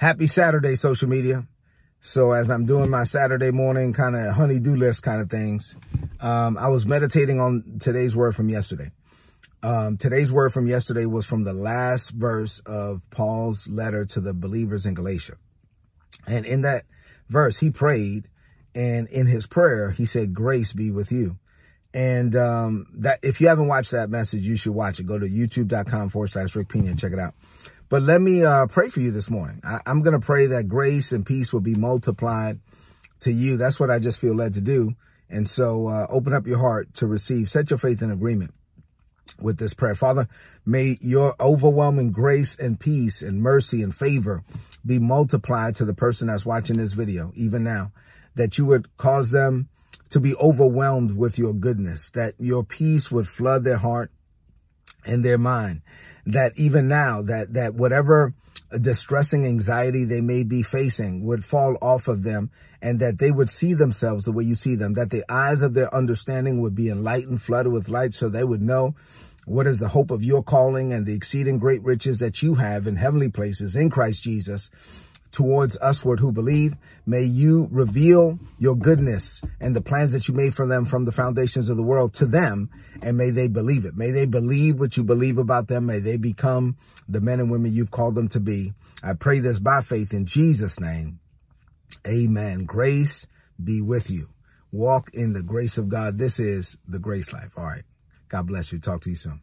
Happy Saturday, social media. So as I'm doing my Saturday morning kind of honey-do list kind of things, um, I was meditating on today's word from yesterday. Um, today's word from yesterday was from the last verse of Paul's letter to the believers in Galatia. And in that verse, he prayed, and in his prayer, he said, grace be with you. And um, that if you haven't watched that message, you should watch it. Go to youtube.com forward slash Rick Pina and check it out. But let me uh, pray for you this morning. I, I'm going to pray that grace and peace will be multiplied to you. That's what I just feel led to do. And so uh, open up your heart to receive. Set your faith in agreement with this prayer. Father, may your overwhelming grace and peace and mercy and favor be multiplied to the person that's watching this video, even now, that you would cause them to be overwhelmed with your goodness, that your peace would flood their heart and their mind, that even now that, that whatever distressing anxiety they may be facing would fall off of them and that they would see themselves the way you see them, that the eyes of their understanding would be enlightened, flooded with light so they would know what is the hope of your calling and the exceeding great riches that you have in heavenly places in Christ Jesus towards usward who believe. May you reveal your goodness and the plans that you made for them from the foundations of the world to them, and may they believe it. May they believe what you believe about them. May they become the men and women you've called them to be. I pray this by faith in Jesus' name. Amen. Grace be with you. Walk in the grace of God. This is the grace life. All right. God bless you. Talk to you soon.